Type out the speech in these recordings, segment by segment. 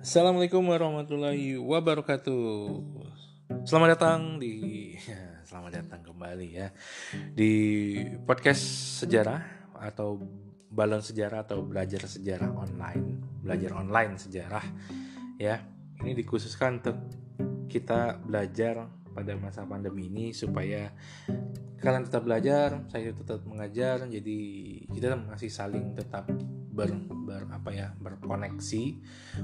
Assalamualaikum warahmatullahi wabarakatuh. Selamat datang di selamat datang kembali ya di podcast sejarah atau balon sejarah atau belajar sejarah online, belajar online sejarah ya. Ini dikhususkan untuk kita belajar pada masa pandemi ini supaya kalian tetap belajar, saya tetap mengajar, jadi kita masih saling tetap ber, ber apa ya berkoneksi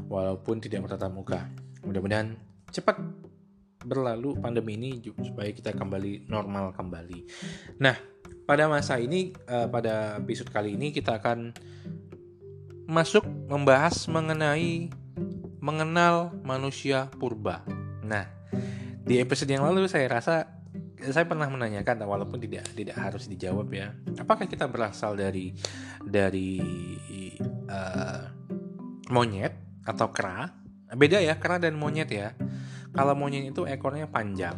walaupun tidak bertatap muka. Mudah-mudahan cepat berlalu pandemi ini supaya kita kembali normal kembali. Nah, pada masa ini uh, pada episode kali ini kita akan masuk membahas mengenai mengenal manusia purba. Nah, di episode yang lalu saya rasa saya pernah menanyakan walaupun tidak tidak harus dijawab ya apakah kita berasal dari dari uh, monyet atau kera. Beda ya kera dan monyet ya. Kalau monyet itu ekornya panjang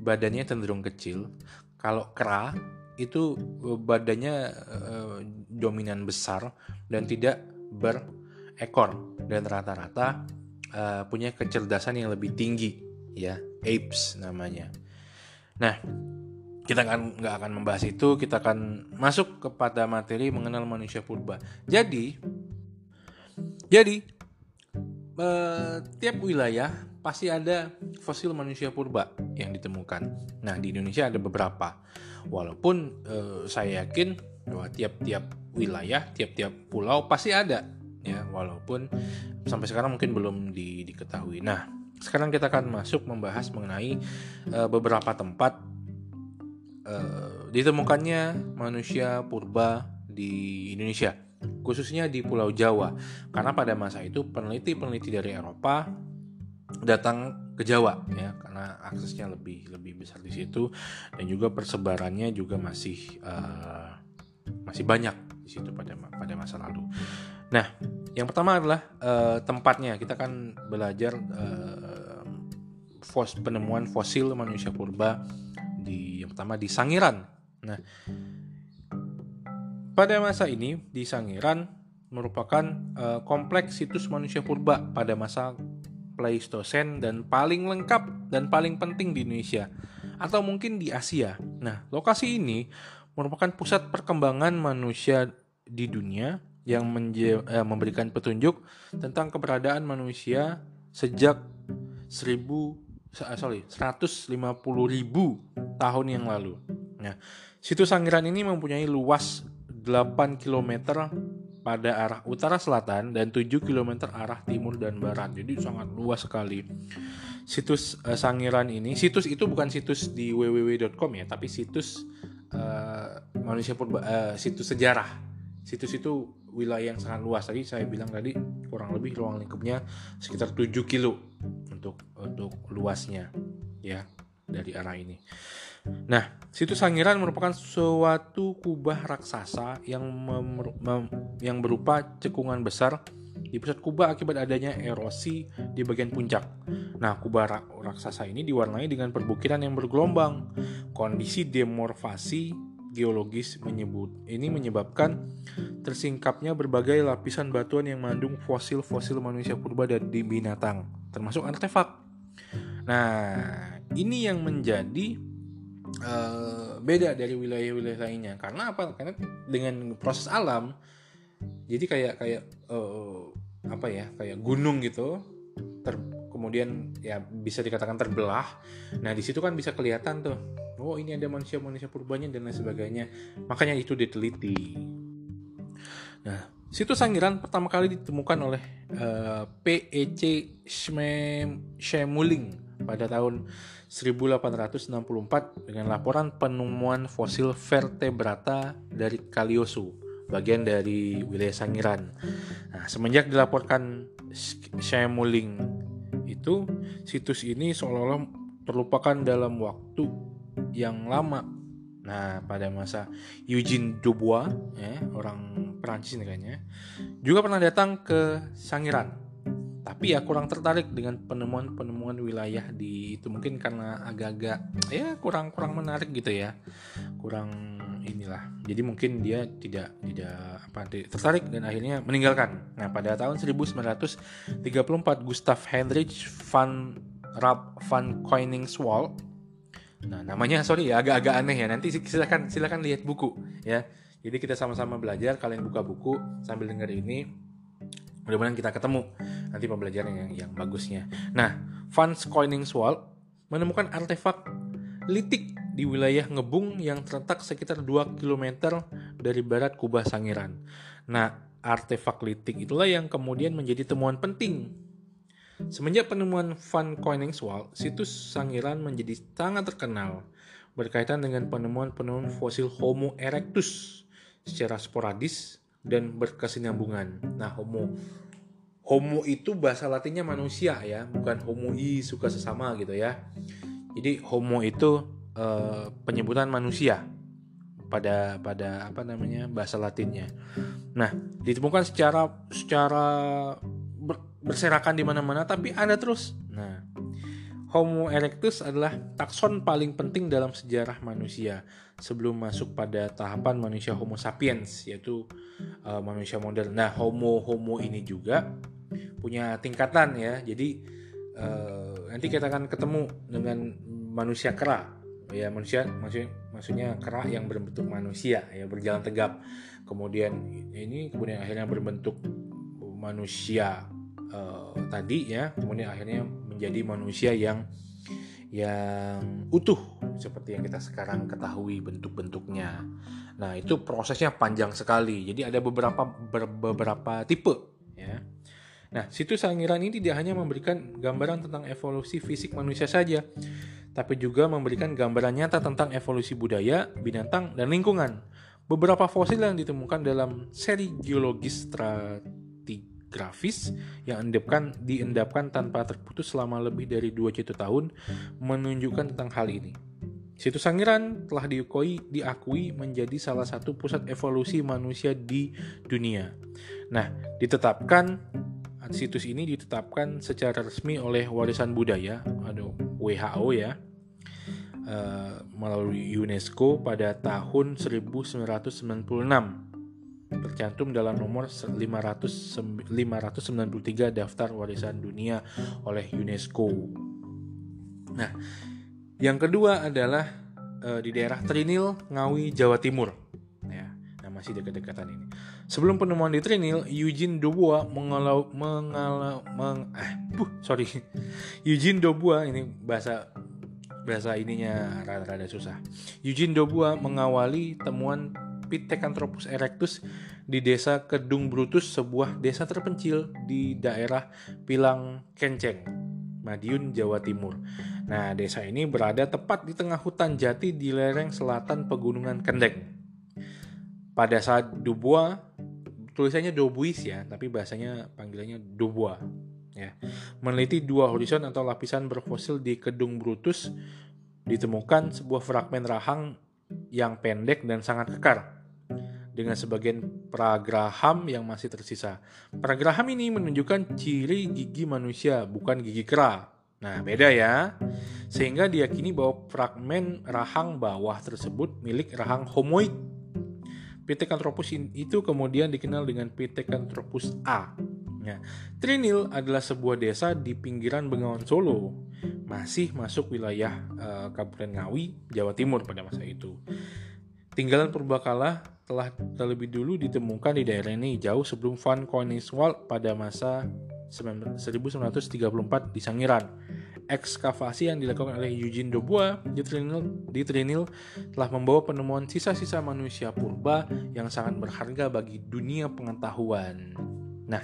badannya cenderung kecil. Kalau kera itu badannya uh, dominan besar dan tidak berekor. Dan rata-rata uh, punya kecerdasan yang lebih tinggi ya apes namanya. Nah, kita akan nggak akan membahas itu, kita akan masuk kepada materi mengenal manusia purba. Jadi, jadi eh, tiap wilayah pasti ada fosil manusia purba yang ditemukan. Nah, di Indonesia ada beberapa. Walaupun eh, saya yakin bahwa tiap-tiap wilayah, tiap-tiap pulau pasti ada, ya. Walaupun sampai sekarang mungkin belum di, diketahui. Nah, sekarang kita akan masuk membahas mengenai uh, beberapa tempat uh, ditemukannya manusia purba di Indonesia, khususnya di Pulau Jawa. Karena pada masa itu peneliti-peneliti dari Eropa datang ke Jawa ya karena aksesnya lebih lebih besar di situ dan juga persebarannya juga masih uh, masih banyak di situ pada pada masa lalu. Nah, yang pertama adalah uh, tempatnya. Kita akan belajar uh, fos penemuan fosil manusia purba di yang pertama di Sangiran. Nah, pada masa ini di Sangiran merupakan uh, kompleks situs manusia purba pada masa Pleistosen dan paling lengkap dan paling penting di Indonesia atau mungkin di Asia. Nah, lokasi ini merupakan pusat perkembangan manusia di dunia yang eh, memberikan petunjuk tentang keberadaan manusia sejak 1000 sorry 150 ribu tahun yang lalu. Nah, situs Sangiran ini mempunyai luas 8 km pada arah utara selatan dan 7 km arah timur dan barat. Jadi sangat luas sekali. Situs uh, Sangiran ini, situs itu bukan situs di www.com ya, tapi situs uh, manusia purba, uh, situs sejarah. Situs itu wilayah yang sangat luas tadi saya bilang tadi kurang lebih ruang lingkupnya sekitar 7 kilo untuk untuk luasnya ya dari arah ini. Nah, situs Sangiran merupakan suatu kubah raksasa yang mem, mem, yang berupa cekungan besar di pusat kubah akibat adanya erosi di bagian puncak. Nah, kubah raksasa ini diwarnai dengan perbukitan yang bergelombang. Kondisi demorfasi geologis menyebut ini menyebabkan tersingkapnya berbagai lapisan batuan yang mengandung fosil-fosil manusia purba dan di binatang, termasuk artefak. Nah, ini yang menjadi uh, beda dari wilayah-wilayah lainnya. Karena apa? Karena dengan proses alam, jadi kayak kayak uh, apa ya? Kayak gunung gitu, ter, kemudian ya bisa dikatakan terbelah. Nah, di situ kan bisa kelihatan tuh oh ini ada manusia-manusia purbanya dan lain sebagainya makanya itu diteliti nah situs Sangiran pertama kali ditemukan oleh uh, eh, PEC Shemuling pada tahun 1864 dengan laporan penemuan fosil vertebrata dari Kaliosu, bagian dari wilayah Sangiran. Nah, semenjak dilaporkan Shemuling itu, situs ini seolah-olah terlupakan dalam waktu yang lama. Nah, pada masa Eugene Dubois, ya, orang Perancis kayaknya, juga pernah datang ke Sangiran. Tapi ya kurang tertarik dengan penemuan-penemuan wilayah di itu mungkin karena agak-agak ya kurang-kurang menarik gitu ya. Kurang inilah. Jadi mungkin dia tidak tidak apa tertarik dan akhirnya meninggalkan. Nah, pada tahun 1934 Gustav Heinrich van Rapp van Koningswald Nah, namanya sorry ya agak-agak aneh ya. Nanti silakan silakan lihat buku ya. Jadi kita sama-sama belajar. Kalian buka buku sambil dengar ini. Mudah-mudahan kita ketemu nanti pembelajaran yang yang bagusnya. Nah, Van Koningswald menemukan artefak litik di wilayah Ngebung yang terletak sekitar 2 km dari barat Kubah Sangiran. Nah, artefak litik itulah yang kemudian menjadi temuan penting Semenjak penemuan Van Koningswald, situs Sangiran menjadi sangat terkenal berkaitan dengan penemuan-penemuan fosil Homo erectus secara sporadis dan berkesinambungan. Nah, Homo Homo itu bahasa Latinnya manusia ya, bukan Homo i suka sesama gitu ya. Jadi Homo itu uh, penyebutan manusia pada pada apa namanya bahasa Latinnya. Nah, ditemukan secara secara berserakan di mana-mana tapi ada terus. Nah, Homo erectus adalah takson paling penting dalam sejarah manusia sebelum masuk pada tahapan manusia Homo sapiens yaitu uh, manusia modern. Nah, Homo Homo ini juga punya tingkatan ya. Jadi uh, nanti kita akan ketemu dengan manusia kera. Ya, manusia maksudnya maksudnya kera yang berbentuk manusia ya berjalan tegap. Kemudian ini kemudian akhirnya berbentuk manusia uh, tadi ya kemudian akhirnya menjadi manusia yang yang utuh seperti yang kita sekarang ketahui bentuk-bentuknya. Nah, itu prosesnya panjang sekali. Jadi ada beberapa ber, beberapa tipe ya. Nah, situs Sangiran ini tidak hanya memberikan gambaran tentang evolusi fisik manusia saja, tapi juga memberikan gambaran nyata tentang evolusi budaya, binatang, dan lingkungan. Beberapa fosil yang ditemukan dalam seri geologis grafis yang endapkan, diendapkan tanpa terputus selama lebih dari 2 juta tahun menunjukkan tentang hal ini. Situs Sangiran telah diukui, diakui menjadi salah satu pusat evolusi manusia di dunia. Nah, ditetapkan situs ini ditetapkan secara resmi oleh warisan budaya, aduh WHO ya, uh, melalui UNESCO pada tahun 1996 tercantum dalam nomor 500, 593 daftar warisan dunia oleh UNESCO. Nah, yang kedua adalah e, di daerah Trinil, Ngawi, Jawa Timur. Ya, nah masih dekat-dekatan ini. Sebelum penemuan di Trinil, Eugene Dubois mengalau mengalau meng, eh, buh, sorry, Eugene Dubois ini bahasa bahasa ininya rada-rada susah. Eugene Dubois mengawali temuan Pithecanthropus erectus di desa Kedung Brutus, sebuah desa terpencil di daerah Pilang Kenceng, Madiun, Jawa Timur. Nah, desa ini berada tepat di tengah hutan jati di lereng selatan Pegunungan Kendeng. Pada saat Dubois, tulisannya Dobuis ya, tapi bahasanya panggilannya Dubois. Ya. Meneliti dua horizon atau lapisan berfosil di Kedung Brutus, ditemukan sebuah fragmen rahang yang pendek dan sangat kekar dengan sebagian pragraham yang masih tersisa. Pragraham ini menunjukkan ciri gigi manusia, bukan gigi kera. Nah, beda ya. Sehingga diyakini bahwa fragmen rahang bawah tersebut milik rahang homoid. Pithecanthropus itu kemudian dikenal dengan Pithecanthropus A. Trinil adalah sebuah desa di pinggiran Bengawan Solo, masih masuk wilayah uh, Kabupaten Ngawi, Jawa Timur pada masa itu. Tinggalan purbakala telah terlebih dulu ditemukan di daerah ini jauh sebelum Van Koningswald pada masa 1934 di Sangiran. Ekskavasi yang dilakukan oleh Eugene Dubois di Trinil, di Trinil telah membawa penemuan sisa-sisa manusia purba yang sangat berharga bagi dunia pengetahuan. Nah,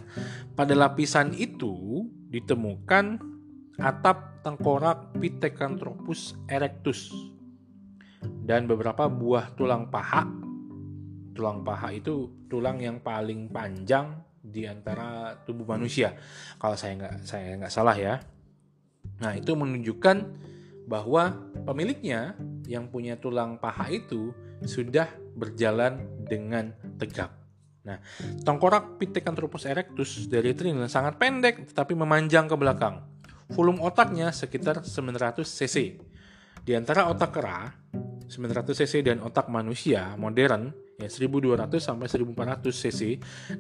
pada lapisan itu ditemukan atap tengkorak Pithecanthropus erectus dan beberapa buah tulang paha. Tulang paha itu tulang yang paling panjang di antara tubuh manusia. Kalau saya nggak saya nggak salah ya. Nah itu menunjukkan bahwa pemiliknya yang punya tulang paha itu sudah berjalan dengan tegap. Nah, tengkorak Pithecanthropus erectus dari Trinil sangat pendek tetapi memanjang ke belakang. Volume otaknya sekitar 900 cc. Di antara otak kera, 900 cc dan otak manusia modern ya 1200 sampai 1400 cc.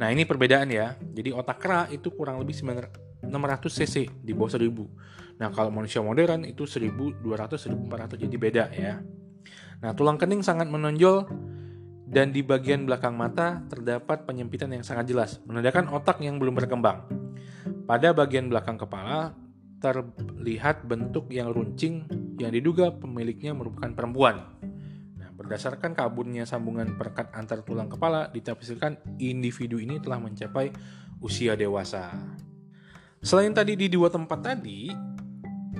Nah, ini perbedaan ya. Jadi otak kera itu kurang lebih 600 cc di bawah 1000. Nah, kalau manusia modern itu 1200 1400 jadi beda ya. Nah, tulang kening sangat menonjol dan di bagian belakang mata terdapat penyempitan yang sangat jelas, menandakan otak yang belum berkembang. Pada bagian belakang kepala terlihat bentuk yang runcing yang diduga pemiliknya merupakan perempuan. Nah, berdasarkan kaburnya sambungan perekat antar tulang kepala, ditafsirkan individu ini telah mencapai usia dewasa. Selain tadi di dua tempat tadi,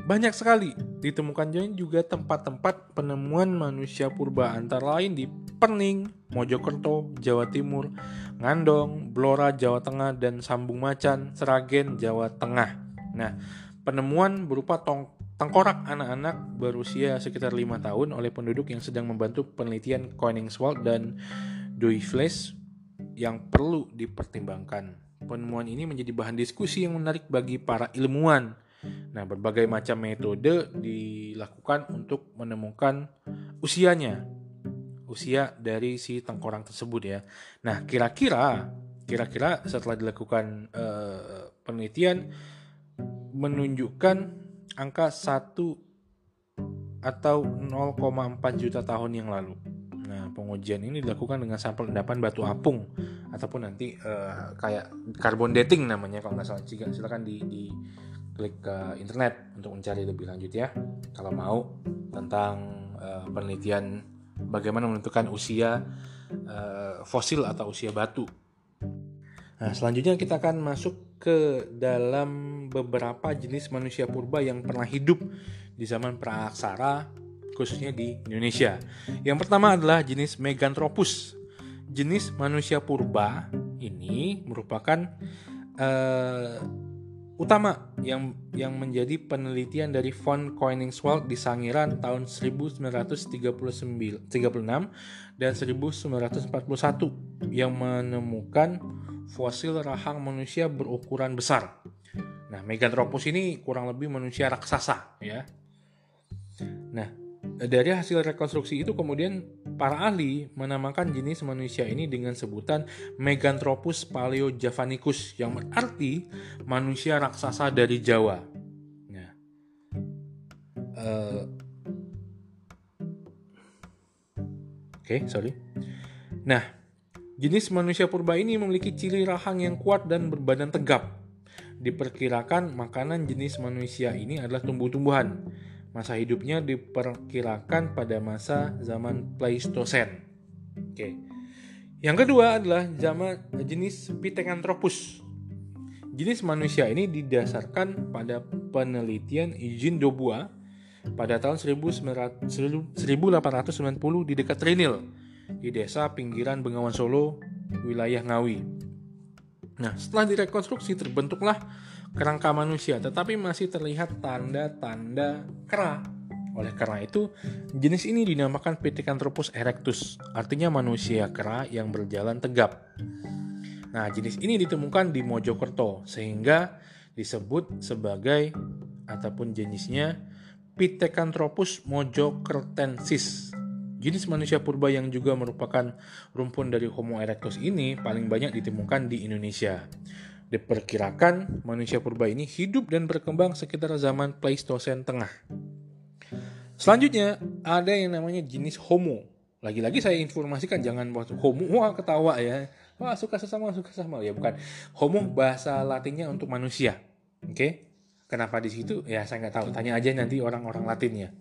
banyak sekali ditemukan juga tempat-tempat penemuan manusia purba antara lain di Perning, Mojokerto, Jawa Timur, Ngandong, Blora, Jawa Tengah, dan Sambung Macan, Seragen, Jawa Tengah. Nah, penemuan berupa tong tengkorak anak-anak berusia sekitar lima tahun oleh penduduk yang sedang membantu penelitian Koningswald dan Doivles yang perlu dipertimbangkan. Penemuan ini menjadi bahan diskusi yang menarik bagi para ilmuwan Nah, berbagai macam metode dilakukan untuk menemukan usianya, usia dari si tengkorak tersebut ya. Nah, kira-kira kira-kira setelah dilakukan uh, penelitian menunjukkan angka 1 atau 0,4 juta tahun yang lalu. Nah, pengujian ini dilakukan dengan sampel endapan batu apung ataupun nanti uh, kayak carbon dating namanya kalau nggak salah. Silakan di, di klik ke internet untuk mencari lebih lanjut ya kalau mau tentang uh, penelitian bagaimana menentukan usia uh, fosil atau usia batu. Nah, selanjutnya kita akan masuk ke dalam beberapa jenis manusia purba yang pernah hidup di zaman praaksara khususnya di Indonesia. Yang pertama adalah jenis Meganthropus. Jenis manusia purba ini merupakan uh, utama yang yang menjadi penelitian dari von Koenigswald di Sangiran tahun 1936 dan 1941 yang menemukan fosil rahang manusia berukuran besar. Nah, Meganthropus ini kurang lebih manusia raksasa ya. Nah, dari hasil rekonstruksi itu kemudian para ahli menamakan jenis manusia ini dengan sebutan Meganthropus paleojavanicus yang berarti manusia raksasa dari Jawa. Nah, uh, Oke, okay, sorry. Nah, jenis manusia purba ini memiliki ciri rahang yang kuat dan berbadan tegap. Diperkirakan makanan jenis manusia ini adalah tumbuh-tumbuhan Masa hidupnya diperkirakan pada masa zaman Pleistosen. Oke. Yang kedua adalah zaman jenis Pithecanthropus. Jenis manusia ini didasarkan pada penelitian Eugene Dobua pada tahun 1890 di dekat Trinil di desa pinggiran Bengawan Solo, wilayah Ngawi. Nah, setelah direkonstruksi terbentuklah kerangka manusia, tetapi masih terlihat tanda-tanda kera. Oleh karena itu, jenis ini dinamakan Pithecanthropus erectus, artinya manusia kera yang berjalan tegap. Nah, jenis ini ditemukan di Mojokerto, sehingga disebut sebagai ataupun jenisnya Pithecanthropus mojokertensis. Jenis manusia purba yang juga merupakan rumpun dari Homo erectus ini paling banyak ditemukan di Indonesia. Diperkirakan manusia purba ini hidup dan berkembang sekitar zaman Pleistosen tengah. Selanjutnya ada yang namanya jenis Homo. Lagi-lagi saya informasikan jangan waktu Homo wah ketawa ya. Wah suka sesama suka sesama ya bukan. Homo bahasa Latinnya untuk manusia. Oke? Okay? Kenapa di situ? Ya saya nggak tahu. Tanya aja nanti orang-orang Latinnya.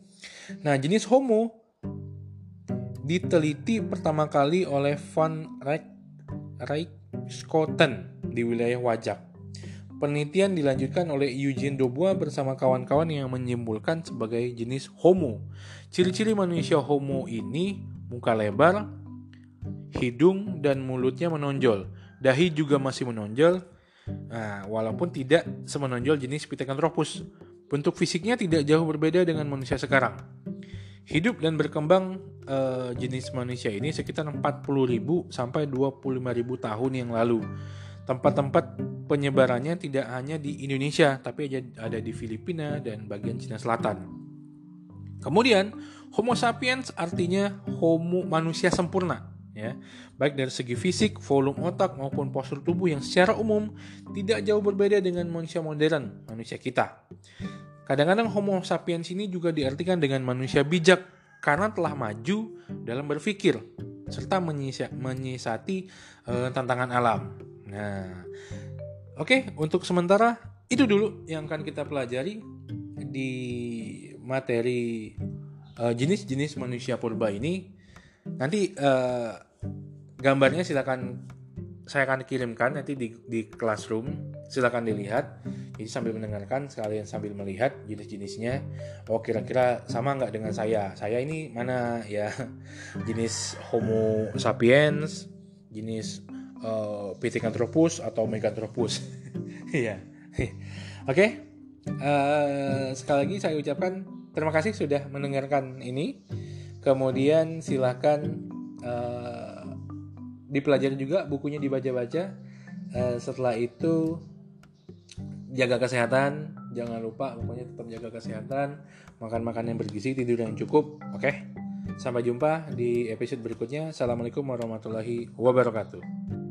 Nah jenis Homo diteliti pertama kali oleh Van Rijk, di wilayah Wajak. Penelitian dilanjutkan oleh Eugene Dobua bersama kawan-kawan yang menyimpulkan sebagai jenis Homo. Ciri-ciri manusia Homo ini muka lebar, hidung dan mulutnya menonjol. Dahi juga masih menonjol, nah, walaupun tidak semenonjol jenis Pithecanthropus. Bentuk fisiknya tidak jauh berbeda dengan manusia sekarang. Hidup dan berkembang uh, jenis manusia ini sekitar 40.000 sampai 25.000 tahun yang lalu. Tempat-tempat penyebarannya tidak hanya di Indonesia, tapi ada di Filipina dan bagian Cina Selatan. Kemudian Homo sapiens artinya homo manusia sempurna ya baik dari segi fisik, volume otak maupun postur tubuh yang secara umum tidak jauh berbeda dengan manusia modern, manusia kita. Kadang-kadang Homo sapiens ini juga diartikan dengan manusia bijak karena telah maju dalam berpikir serta menyisati uh, tantangan alam. Nah, oke okay, untuk sementara itu dulu yang akan kita pelajari di materi eh, jenis-jenis uh, manusia purba ini. Nanti uh, gambarnya silakan saya akan kirimkan nanti di, di classroom. Silakan dilihat. Jadi sambil mendengarkan sekalian sambil melihat jenis-jenisnya. Oh kira-kira sama nggak dengan saya? Saya ini mana ya? Jenis Homo sapiens jenis uh, Pithecanthropus atau Meganthropus. Ya oke. Eh, sekali lagi saya ucapkan terima kasih sudah mendengarkan ini. Kemudian silakan uh, dipelajari juga bukunya dibaca-baca. Uh, setelah itu jaga kesehatan. Jangan lupa pokoknya tetap jaga kesehatan. Makan makan yang bergizi tidur yang cukup. Oke. Okay? sampai jumpa di episode berikutnya. Assalamualaikum warahmatullahi wabarakatuh